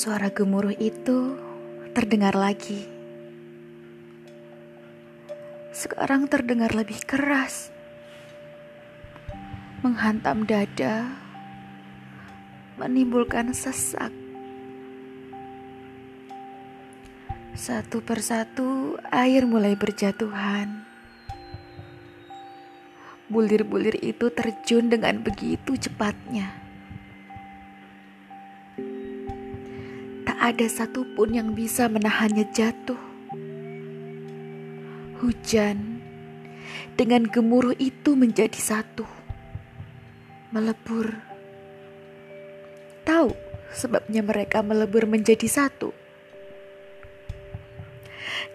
Suara gemuruh itu terdengar lagi. Sekarang terdengar lebih keras, menghantam dada, menimbulkan sesak. Satu persatu air mulai berjatuhan. Bulir-bulir itu terjun dengan begitu cepatnya. Ada satupun yang bisa menahannya jatuh. Hujan dengan gemuruh itu menjadi satu. Melebur. Tahu sebabnya mereka melebur menjadi satu?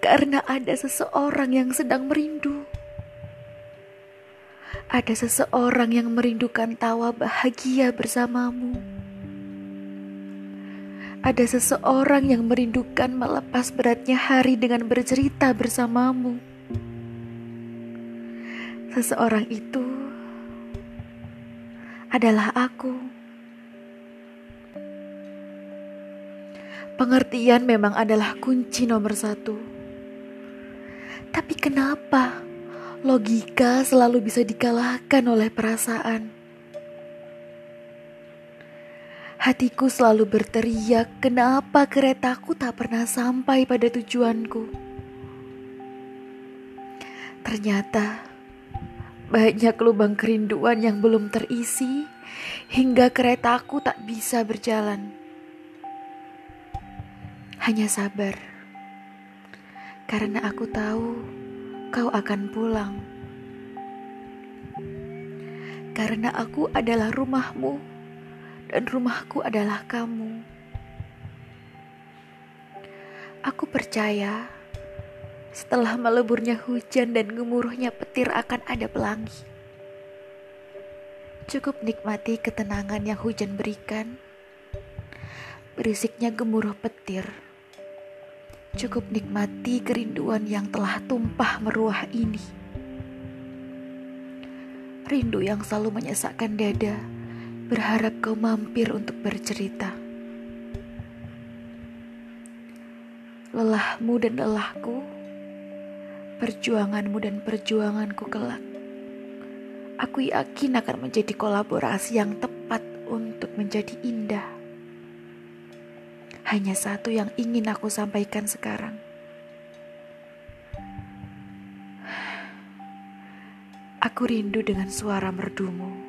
Karena ada seseorang yang sedang merindu ada seseorang yang merindukan tawa bahagia bersamamu. Ada seseorang yang merindukan melepas beratnya hari dengan bercerita bersamamu. Seseorang itu adalah aku. Pengertian memang adalah kunci nomor satu. Tapi kenapa? logika selalu bisa dikalahkan oleh perasaan. Hatiku selalu berteriak, "Kenapa keretaku tak pernah sampai pada tujuanku?" Ternyata banyak lubang kerinduan yang belum terisi hingga keretaku tak bisa berjalan. Hanya sabar, karena aku tahu kau akan pulang. Karena aku adalah rumahmu dan rumahku adalah kamu. Aku percaya setelah meleburnya hujan dan gemuruhnya petir akan ada pelangi. Cukup nikmati ketenangan yang hujan berikan. Berisiknya gemuruh petir Cukup nikmati kerinduan yang telah tumpah meruah ini. Rindu yang selalu menyesakkan dada, berharap kau mampir untuk bercerita. Lelahmu dan lelahku, perjuanganmu dan perjuanganku kelak. Aku yakin akan menjadi kolaborasi yang tepat untuk menjadi indah hanya satu yang ingin aku sampaikan sekarang. Aku rindu dengan suara merdumu.